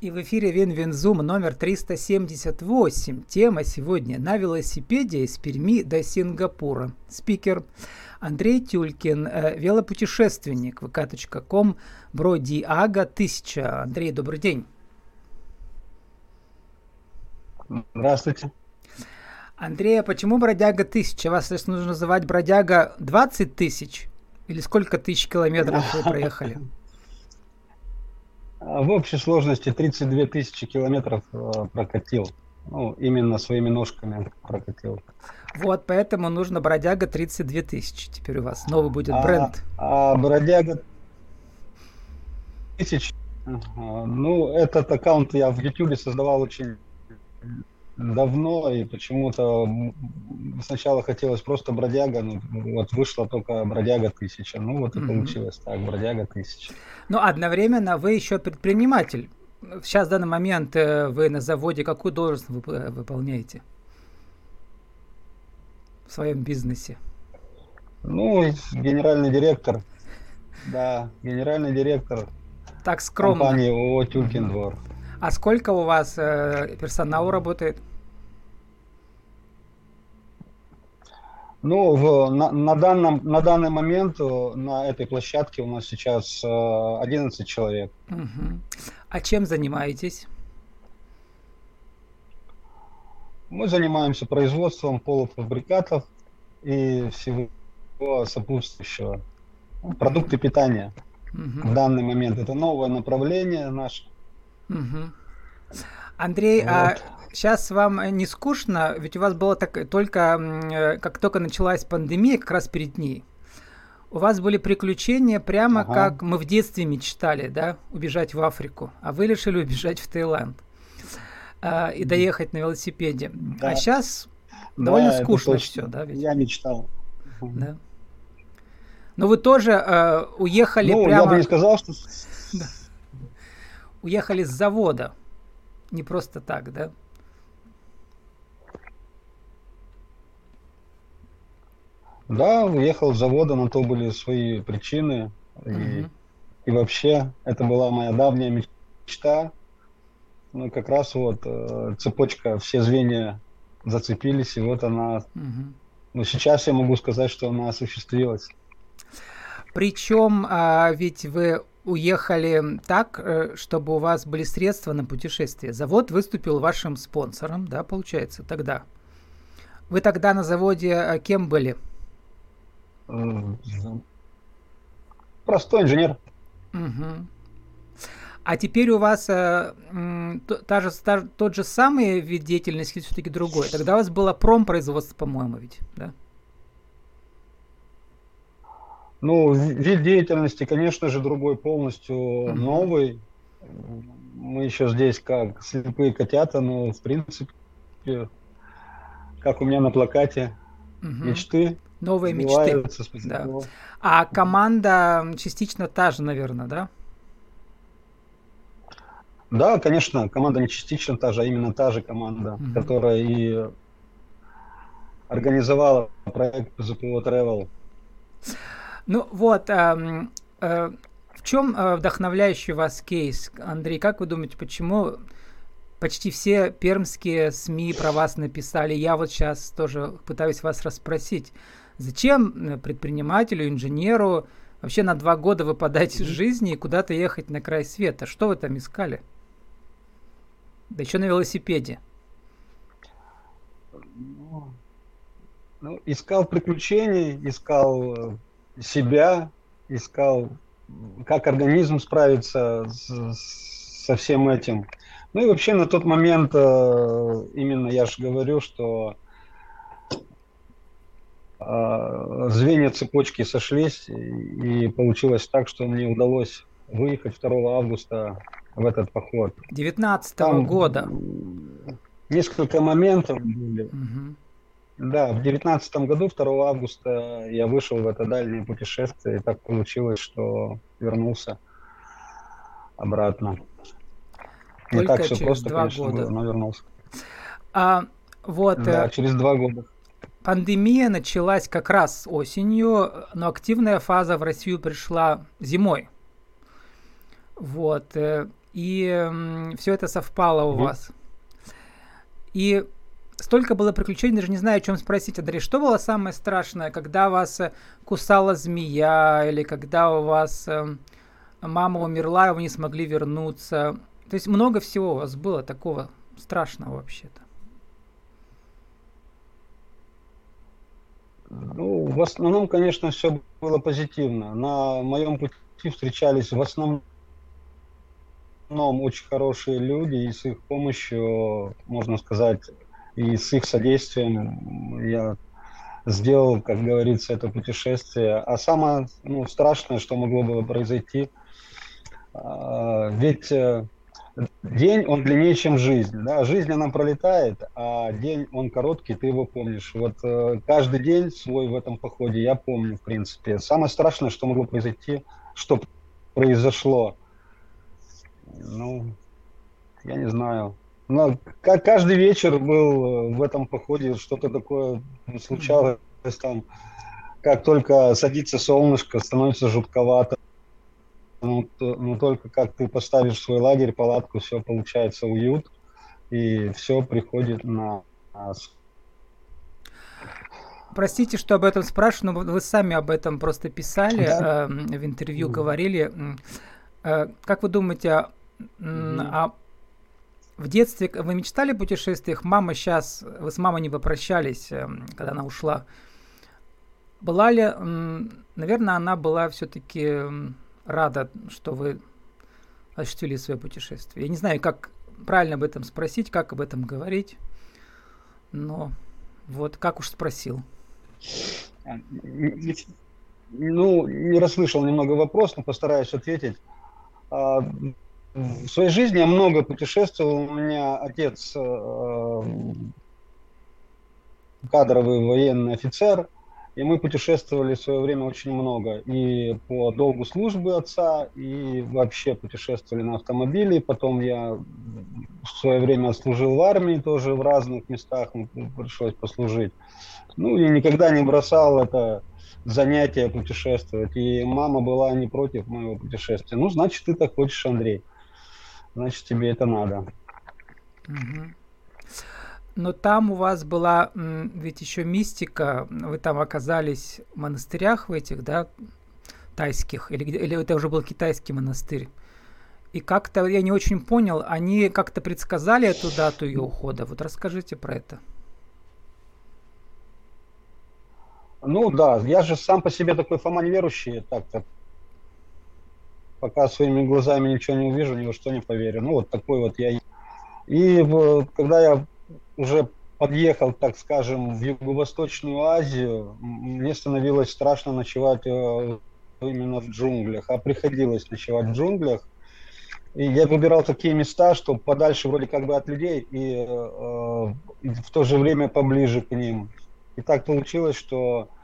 И в эфире Win-Win Zoom номер 378. Тема сегодня «На велосипеде из Перми до Сингапура». Спикер Андрей Тюлькин, э, велопутешественник, vk.com, Бродиага 1000. Андрей, добрый день. Здравствуйте. Андрей, а почему бродяга 1000? Вас если нужно называть бродяга 20 тысяч? Или сколько тысяч километров вы проехали? А, в общей сложности 32 тысячи километров э, прокатил. Ну, именно своими ножками прокатил. Вот, поэтому нужно бродяга 32 тысячи. Теперь у вас новый будет а, бренд. А бродяга тысяч. Ну, этот аккаунт я в YouTube создавал очень давно, и почему-то сначала хотелось просто бродяга, ну, вот вышла только бродяга тысяча. Ну, вот и mm-hmm. получилось так, бродяга тысяча. Но ну, одновременно вы еще предприниматель. Сейчас в данный момент э, вы на заводе какую должность вы выполняете в своем бизнесе? Ну, генеральный директор. Да, генеральный директор. Так скромно. Компании ООО Тюлькин двор. А сколько у вас э, персоналу работает? Ну, в, на, на, данном, на данный момент э, на этой площадке у нас сейчас 11 э, человек. Угу. А чем занимаетесь? Мы занимаемся производством полуфабрикатов и всего сопутствующего. Продукты питания. Угу. В данный момент это новое направление наше. Угу. Андрей, а вот. а сейчас вам не скучно? Ведь у вас было так, только, э, как только началась пандемия, как раз перед ней, у вас были приключения прямо ага. как мы в детстве мечтали, да, убежать в Африку, а вы решили убежать в Таиланд а, и доехать на велосипеде. Да. А сейчас да, довольно скучно все, да? Ведь? Я мечтал. Да. Но вы тоже э, уехали ну, прямо... я бы не сказал, что... Да. Уехали с завода. Не просто так, да? Да, уехал с завода, на то были свои причины. И, и вообще, это была моя давняя мечта. Ну, как раз вот э, цепочка, все звенья зацепились, и вот она... Угу. Ну, сейчас я могу сказать, что она осуществилась. Причем, а, ведь вы уехали так, э, чтобы у вас были средства на путешествие. Завод выступил вашим спонсором, да, получается, тогда. Вы тогда на заводе э, кем были? Простой инженер. Угу. А теперь у вас э, та же, та, тот же самый вид деятельности все-таки другой? Тогда у вас было промпроизводство, по-моему, ведь, да? Ну, вид деятельности, конечно же, другой полностью, mm-hmm. новый. Мы еще здесь как слепые котята, но в принципе, как у меня на плакате, mm-hmm. мечты Новые мечты. Да. А команда частично та же, наверное, да? Да, конечно, команда не частично та же, а именно та же команда, mm-hmm. которая и организовала проект ЗПО Travel. Ну вот, э, э, в чем э, вдохновляющий вас кейс, Андрей? Как вы думаете, почему почти все пермские СМИ про вас написали? Я вот сейчас тоже пытаюсь вас расспросить. Зачем э, предпринимателю, инженеру вообще на два года выпадать из жизни и куда-то ехать на край света? Что вы там искали? Да еще на велосипеде. Ну, искал приключений, искал э, себя, искал, как организм справится с, со всем этим. Ну и вообще на тот момент, э, именно я же говорю, что а, звенья цепочки сошлись, и получилось так, что мне удалось выехать 2 августа в этот поход. 19 -го года. Несколько моментов были. Угу. Да, в девятнадцатом году, 2 августа, я вышел в это дальнее путешествие, и так получилось, что вернулся обратно. Только Не так все просто, конечно, года. было, но вернулся. А, вот, да, э... через два года. Пандемия началась как раз осенью, но активная фаза в Россию пришла зимой. Вот. Э, и все это совпало у mm-hmm. вас. И столько было приключений, даже не знаю, о чем спросить, Андрей. Что было самое страшное, когда вас э, кусала змея, или когда у вас э, мама умерла, и вы не смогли вернуться? То есть много всего у вас было такого страшного вообще-то. Ну, в основном, конечно, все было позитивно. На моем пути встречались в основном очень хорошие люди, и с их помощью, можно сказать, и с их содействием я сделал, как говорится, это путешествие. А самое ну, страшное, что могло было произойти, а, ведь э, день, он длиннее, чем жизнь. Да? Жизнь, она пролетает, а день, он короткий, ты его помнишь. Вот э, каждый день свой в этом походе я помню, в принципе. Самое страшное, что могло произойти, что произошло, ну, я не знаю. Но каждый вечер был э, в этом походе, что-то такое случалось там. Как только садится солнышко, становится жутковато. Ну, то, ну, только как ты поставишь свой лагерь, палатку, все получается уют, и все приходит на нас. Простите, что об этом спрашиваю, но вы сами об этом просто писали, да. э, в интервью говорили. Э, как вы думаете, mm. а в детстве вы мечтали о путешествиях? Мама сейчас, вы с мамой не попрощались, э, когда она ушла. Была ли, наверное, она была все-таки рада, что вы осуществили свое путешествие. Я не знаю, как правильно об этом спросить, как об этом говорить, но вот как уж спросил. А, ну, не расслышал немного вопрос, но постараюсь ответить. В своей жизни я много путешествовал. У меня отец э, кадровый военный офицер – и мы путешествовали в свое время очень много. И по долгу службы отца, и вообще путешествовали на автомобиле. Потом я в свое время служил в армии тоже в разных местах, пришлось послужить. Ну и никогда не бросал это занятие путешествовать. И мама была не против моего путешествия. Ну, значит, ты так хочешь, Андрей. Значит, тебе это надо. Угу но там у вас была ведь еще мистика, вы там оказались в монастырях в этих, да, тайских, или, или это уже был китайский монастырь. И как-то я не очень понял, они как-то предсказали эту дату ее ухода. Вот расскажите про это. Ну да, я же сам по себе такой Фома неверующий, так-то. Пока своими глазами ничего не увижу, ни во что не поверю. Ну вот такой вот я. И когда я уже подъехал, так скажем, в Юго-Восточную Азию, мне становилось страшно ночевать э, именно в джунглях, а приходилось ночевать в джунглях. И я выбирал такие места, что подальше вроде как бы от людей и, э, и в то же время поближе к ним. И так получилось, что э,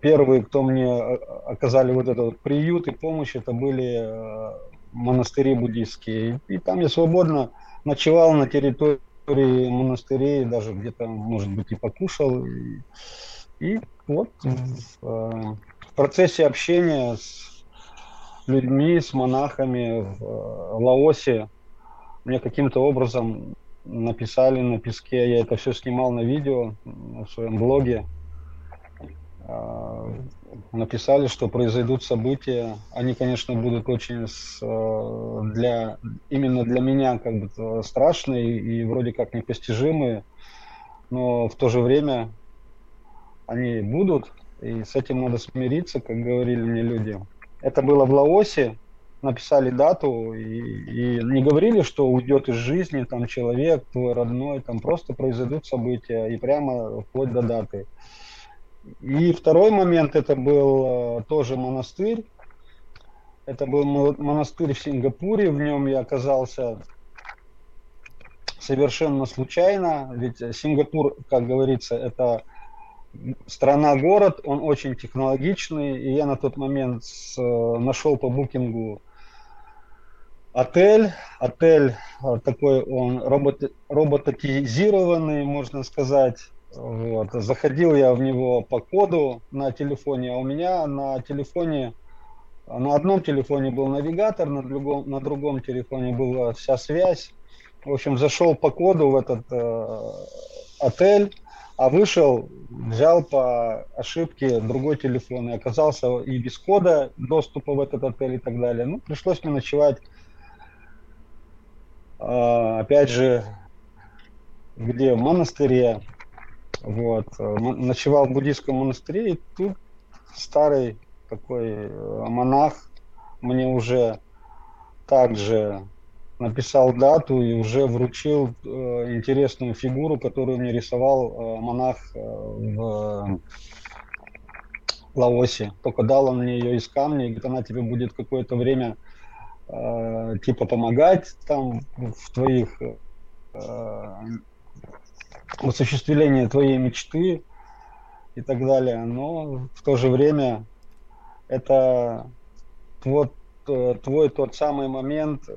первые, кто мне э, оказали вот этот приют и помощь, это были э, монастыри буддийские. И там я свободно ночевал на территории монастырей, даже где-то, может быть, и покушал. И, и вот в, э, в процессе общения с людьми, с монахами в Лаосе мне каким-то образом написали на песке, я это все снимал на видео в своем блоге, а, написали, что произойдут события. Они, конечно, будут очень э, для именно для меня как бы страшные и вроде как непостижимые, но в то же время они будут, и с этим надо смириться, как говорили мне люди. Это было в Лаосе, написали дату и, и не говорили, что уйдет из жизни там человек твой родной, там просто произойдут события и прямо вплоть до даты. И второй момент, это был э, тоже монастырь. Это был монастырь в Сингапуре, в нем я оказался совершенно случайно, ведь Сингапур, как говорится, это страна-город, он очень технологичный, и я на тот момент с, э, нашел по букингу отель. Отель э, такой, он робот, роботизированный, можно сказать, вот. Заходил я в него по коду на телефоне, а у меня на телефоне На одном телефоне был навигатор, на другом, на другом телефоне была вся связь. В общем, зашел по коду в этот э, отель, а вышел, взял по ошибке другой телефон и оказался и без кода доступа в этот отель и так далее. Ну, пришлось мне ночевать, э, опять же, где в монастыре. Вот. Ночевал в буддийском монастыре, и тут старый такой э, монах мне уже также написал дату и уже вручил э, интересную фигуру, которую мне рисовал э, монах э, в Лаосе. Только дал он мне ее из камня, и говорит, она тебе будет какое-то время э, типа помогать там в твоих в осуществлении твоей мечты и так далее. Но в то же время это вот э, твой тот самый момент э,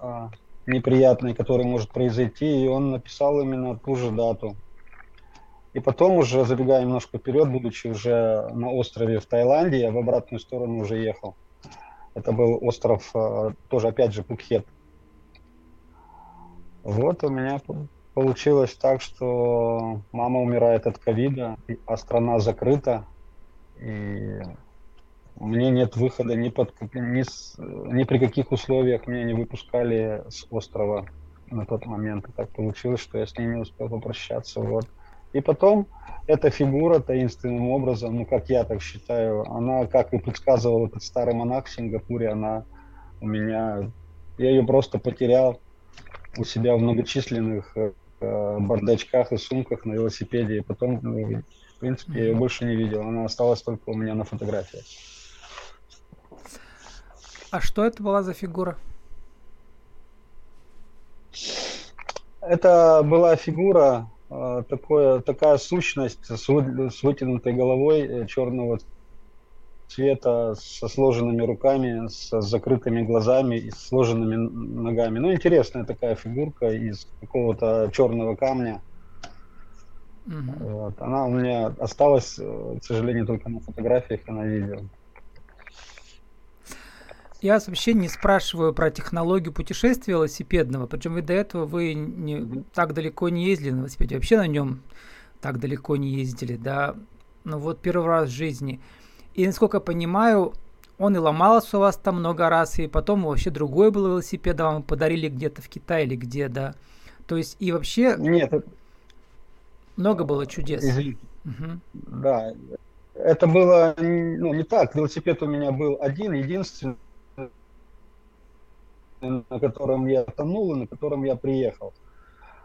а, неприятный, который может произойти, и он написал именно ту же дату. И потом уже, забегая немножко вперед, будучи уже на острове в Таиланде, я в обратную сторону уже ехал. Это был остров, э, тоже опять же, Пукхет. Вот у меня получилось так, что мама умирает от ковида, а страна закрыта. И мне нет выхода ни, под, ни, с, ни при каких условиях меня не выпускали с острова на тот момент. И так получилось, что я с не успел попрощаться. Вот. И потом эта фигура таинственным образом, ну как я так считаю, она, как и предсказывал этот старый монах в Сингапуре, она у меня, я ее просто потерял у себя в многочисленных э, бардачках и сумках на велосипеде. И потом, ну, в принципе, я ее больше не видел. Она осталась только у меня на фотографиях. А что это была за фигура? Это была фигура, э, такое, такая сущность с, вы, с вытянутой головой э, черного цвета, со сложенными руками, с закрытыми глазами и с сложенными ногами. Ну, интересная такая фигурка из какого-то черного камня. Угу. Вот. Она у меня осталась, э, к сожалению, только на фотографиях и на видео. Я вообще не спрашиваю про технологию путешествия велосипедного, причем вы до этого вы не, так далеко не ездили на велосипеде, вообще на нем так далеко не ездили, да, ну вот первый раз в жизни. И насколько я понимаю, он и ломался у вас там много раз, и потом вообще другой был велосипед, а вам подарили где-то в Китае или где, да. То есть и вообще... Нет, много было чудес. Извините. Угу. Да, это было ну, не так. Велосипед у меня был один, единственный на котором я тонул и на котором я приехал.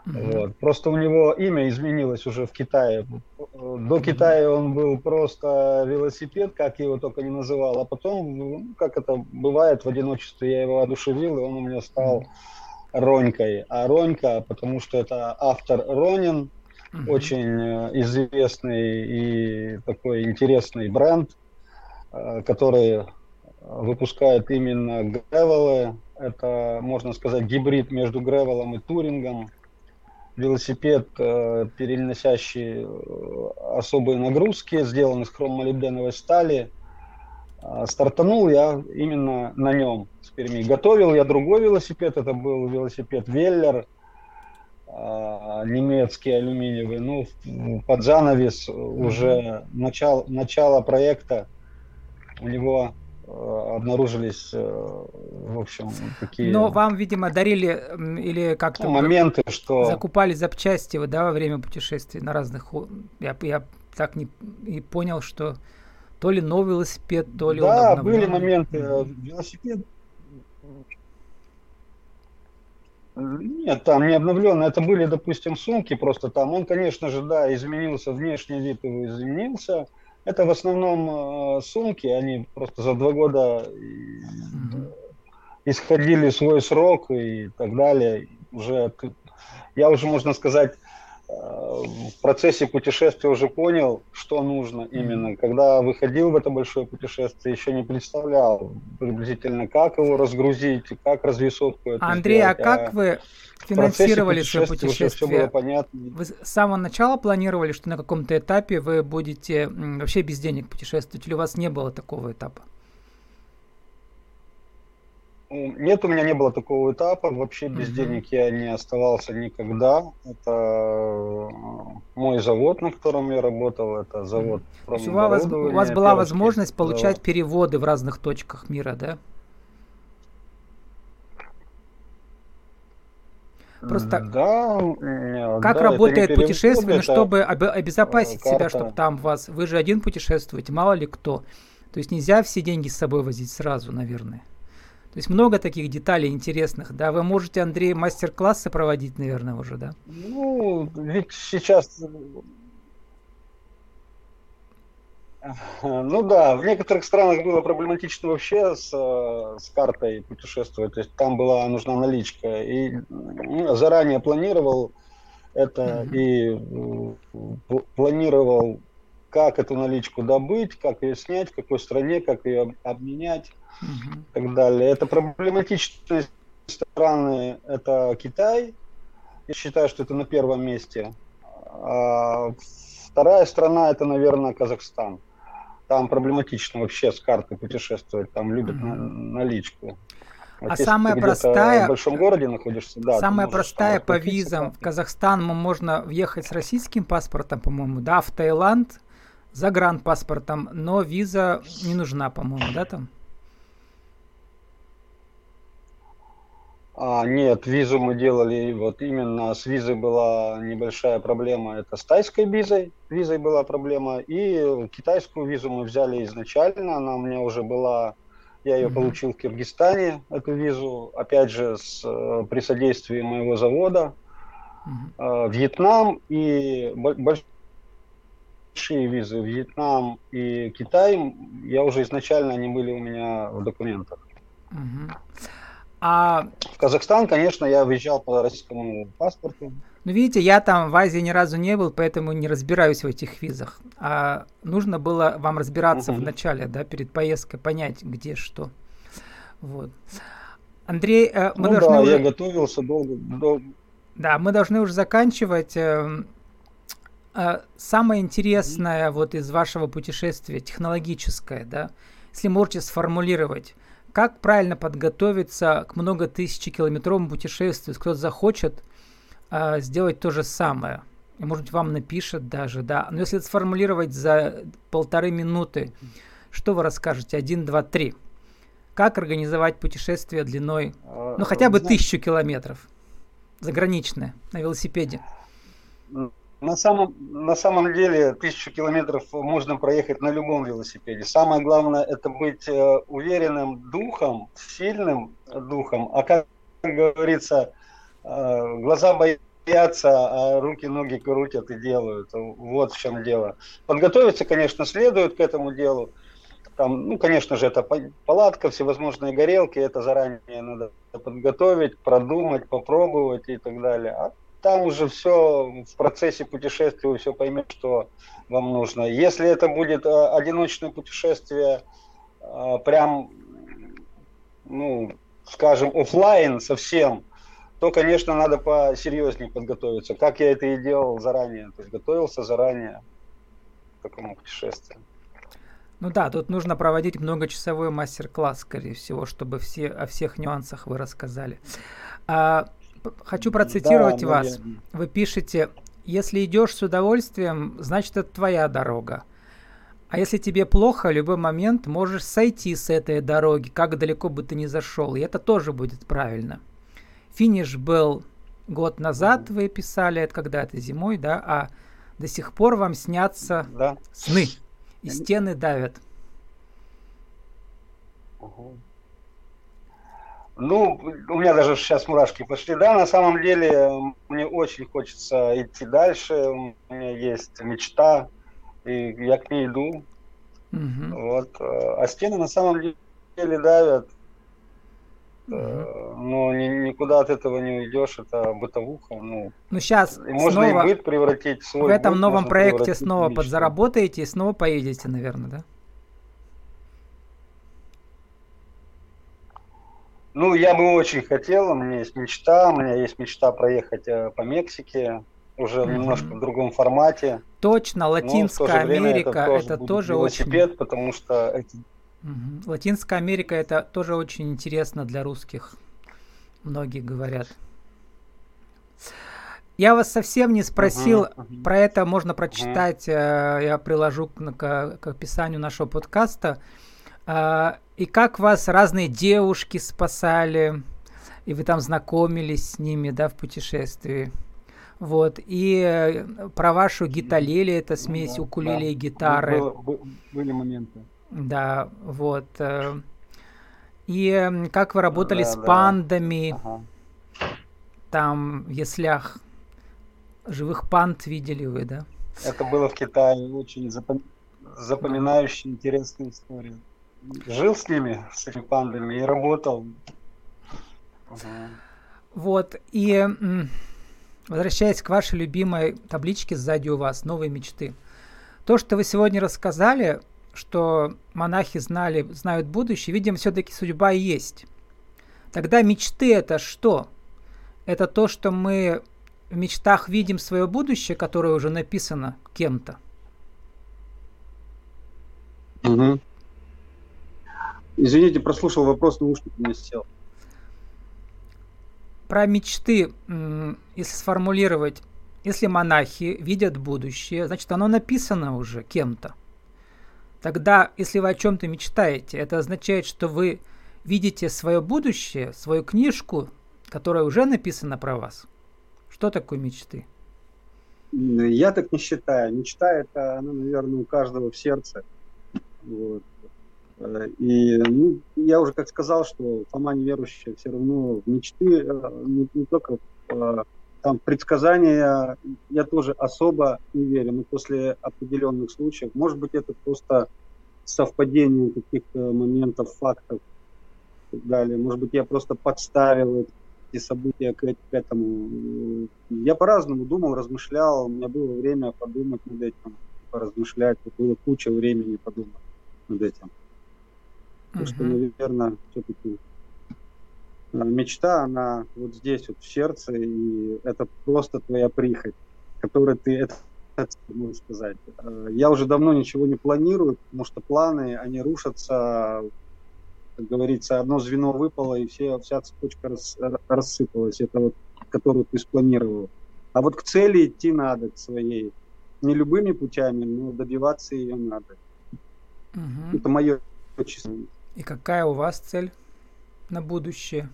Mm-hmm. Вот. Просто у него имя изменилось уже в Китае. До. Китая он был просто велосипед, как его только не называл, а потом, ну, как это бывает в одиночестве, я его одушевил, и он у меня стал. Ронькой. А Ронька, потому что это автор Ронин, mm-hmm. очень э, известный и такой интересный бренд, э, который выпускает именно гревелы, это, можно сказать, гибрид между гревелом и турингом. Велосипед, э, переносящий э, особые нагрузки, сделан из хромолибденовой стали. А, стартанул я именно на нем с Перми. Готовил я другой велосипед, это был велосипед Веллер, немецкий алюминиевый. Ну, под занавес уже начало, начало проекта у него Э, обнаружились, э, в общем, такие... Но вам, видимо, дарили или как-то... Ну, моменты, что... Закупали запчасти, да, во время путешествий на разных... Я, я так не и понял, что то ли новый велосипед, то ли Да, были моменты. Э, велосипед... Нет, там не обновленный. Это были, допустим, сумки просто там. Он, конечно же, да, изменился, внешний вид его изменился. Это в основном э, сумки, они просто за два года mm-hmm. исходили свой срок и так далее. Уже я уже, можно сказать, э, в процессе путешествия уже понял, что нужно именно. Когда выходил в это большое путешествие, еще не представлял приблизительно, как его разгрузить, как развесовку. Андрей, а как а вы финансировали свое путешествие? Все было понятно. Вы с самого начала планировали, что на каком-то этапе вы будете вообще без денег путешествовать, или у вас не было такого этапа? Нет, у меня не было такого этапа. Вообще без mm-hmm. денег я не оставался никогда. Это э, мой завод, на котором я работал. Это завод. То есть у вас, у вас была возможность получать завод. переводы в разных точках мира, да? Просто да, как да, работает путешествие, чтобы обезопасить карта. себя, чтобы там вас... Вы же один путешествуете, мало ли кто. То есть нельзя все деньги с собой возить сразу, наверное. То есть много таких деталей интересных, да? Вы можете, Андрей, мастер-классы проводить, наверное, уже, да? Ну, ведь сейчас... Ну да, в некоторых странах было проблематично вообще с, с картой путешествовать. То есть там была нужна наличка. И ну, заранее планировал это mm-hmm. и планировал, как эту наличку добыть, как ее снять, в какой стране, как ее обменять угу. и так далее. Это проблематичные страны, это Китай. Я считаю, что это на первом месте. А вторая страна это, наверное, Казахстан. Там проблематично вообще с картой путешествовать, там любят угу. наличку. А, а самая простая... В большом городе находишься, да. Самая простая по визам. В Казахстан можно въехать с российским паспортом, по-моему, да, в Таиланд загранпаспортом, но виза не нужна, по-моему, да, там? А, нет, визу мы делали, вот именно с визой была небольшая проблема, это с тайской визой, визой была проблема, и китайскую визу мы взяли изначально, она у меня уже была, я ее mm-hmm. получил в Киргизстане, эту визу, опять же, с, э, при содействии моего завода, mm-hmm. Вьетнам и большие визы, Вьетнам и Китай, я уже изначально они были у меня в документах. Mm-hmm. А... В Казахстан, конечно, я выезжал по российскому паспорту. Ну, видите, я там в Азии ни разу не был, поэтому не разбираюсь в этих визах. А нужно было вам разбираться угу. в начале, да, перед поездкой, понять, где что. Вот. Андрей, э, мы ну, должны да, уже... я готовился долго, долго. Да, мы должны уже заканчивать. Э, самое интересное вот из вашего путешествия, технологическое, да, если можете сформулировать, как правильно подготовиться к много тысячекилометровому путешествию? Если кто-то захочет э, сделать то же самое, и, может быть, вам напишет даже, да. Но если это сформулировать за полторы минуты, что вы расскажете? Один, два, три. Как организовать путешествие длиной, ну, хотя бы тысячу километров, заграничное, на велосипеде? На самом, на самом деле тысячу километров можно проехать на любом велосипеде. Самое главное это быть э, уверенным духом, сильным духом. А как говорится, э, глаза боятся, а руки, ноги крутят и делают. Вот в чем дело. Подготовиться, конечно, следует к этому делу. Там, ну, конечно же, это палатка, всевозможные горелки, это заранее надо подготовить, продумать, попробовать и так далее. А там уже все в процессе путешествия вы все поймете, что вам нужно. Если это будет э, одиночное путешествие, э, прям, ну, скажем, офлайн совсем, то, конечно, надо посерьезнее подготовиться, как я это и делал заранее. То есть готовился заранее к такому путешествию. Ну да, тут нужно проводить многочасовой мастер-класс, скорее всего, чтобы все о всех нюансах вы рассказали. А, Хочу процитировать да, вас. Вы пишете, если идешь с удовольствием, значит это твоя дорога. А если тебе плохо, в любой момент можешь сойти с этой дороги, как далеко бы ты ни зашел. И это тоже будет правильно. Финиш был год назад, вы писали, это когда-то зимой, да, а до сих пор вам снятся да. сны. И стены давят. Угу. Ну, у меня даже сейчас мурашки пошли. Да, на самом деле мне очень хочется идти дальше. У меня есть мечта, и я к ней иду. Угу. Вот. А стены на самом деле давят. Угу. Но ни, никуда от этого не уйдешь, это бытовуха. Ну, ну сейчас можно снова и быт превратить в свой В этом быт, новом проекте снова подзаработаете и снова поедете, наверное, да? Ну, я бы очень хотел, у меня есть мечта, у меня есть мечта проехать э, по Мексике, уже mm-hmm. немножко в другом формате. Точно, Латинская Америка, это, это тоже, велосипед, очень... потому что эти, Угу. Латинская Америка это тоже очень интересно для русских. Многие говорят. Я вас совсем не спросил, uh-huh, uh-huh. про это можно прочитать, uh-huh. я приложу к, к, к описанию нашего подкаста. Э, и как вас разные девушки спасали, и вы там знакомились с ними, да, в путешествии. Вот, и э, про вашу гиталели, это смесь да, укулеле да. и гитары. Было, были моменты. Да, вот. Э, и как вы работали да, с пандами, ага. там, в яслях, живых панд видели вы, да? Это было в Китае, очень запом... запоминающая, интересная история. Жил с ними, с этими пандами, и работал. Вот, и возвращаясь к вашей любимой табличке сзади у вас, новые мечты. То, что вы сегодня рассказали, что монахи знали, знают будущее, видимо, все-таки судьба есть. Тогда мечты это что? Это то, что мы в мечтах видим свое будущее, которое уже написано кем-то. Угу. Извините, прослушал вопрос, наушник у меня сел про мечты, если сформулировать, если монахи видят будущее, значит оно написано уже кем-то. Тогда, если вы о чем-то мечтаете, это означает, что вы видите свое будущее, свою книжку, которая уже написана про вас. Что такое мечты? Я так не считаю. Мечта это, ну, наверное, у каждого в сердце. Вот. Э, и ну, я уже как сказал, что сама неверующая все равно в мечты, э, не, не только э, там предсказания, я тоже особо не верю, но после определенных случаев, может быть, это просто совпадение каких-то моментов, фактов и так далее. Может быть, я просто подставил эти события к, к этому. Я по-разному думал, размышлял, у меня было время подумать над этим, поразмышлять, было куча времени подумать над этим. Потому что, наверное, все-таки э, мечта, она вот здесь, вот в сердце, и это просто твоя прихоть, которую ты, это, можно сказать. Э, я уже давно ничего не планирую, потому что планы, они рушатся, как говорится, одно звено выпало, и все, вся цепочка рас, рассыпалась, это вот, которую ты спланировал. А вот к цели идти надо, к своей. Не любыми путями, но добиваться ее надо. Угу. Это мое чувство. И какая у вас цель на будущее,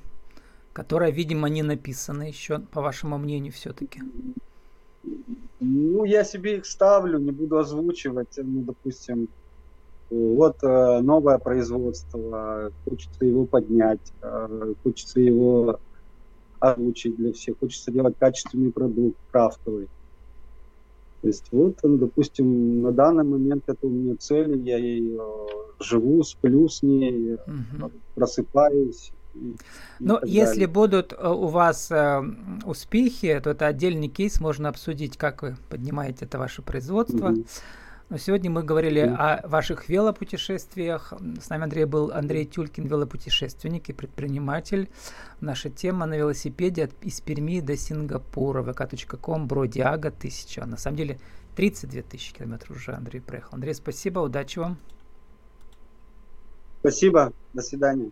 которая, видимо, не написана еще, по вашему мнению, все-таки? Ну, я себе их ставлю, не буду озвучивать. Ну, допустим, вот э, новое производство, хочется его поднять, э, хочется его озвучить для всех, хочется делать качественный продукт, крафтовый. То есть вот, ну, допустим, на данный момент это у меня цель, я ей э, живу, сплю с ней, угу. просыпаюсь. Но если далее. будут э, у вас э, успехи, то это отдельный кейс, можно обсудить, как вы поднимаете это ваше производство. Угу. Но сегодня мы говорили о ваших велопутешествиях. С нами Андрей был Андрей Тюлькин, велопутешественник и предприниматель. Наша тема на велосипеде от, из Перми до Сингапура. vk.com, Бродиага 1000. На самом деле 32 тысячи километров уже Андрей проехал. Андрей, спасибо, удачи вам. Спасибо, до свидания.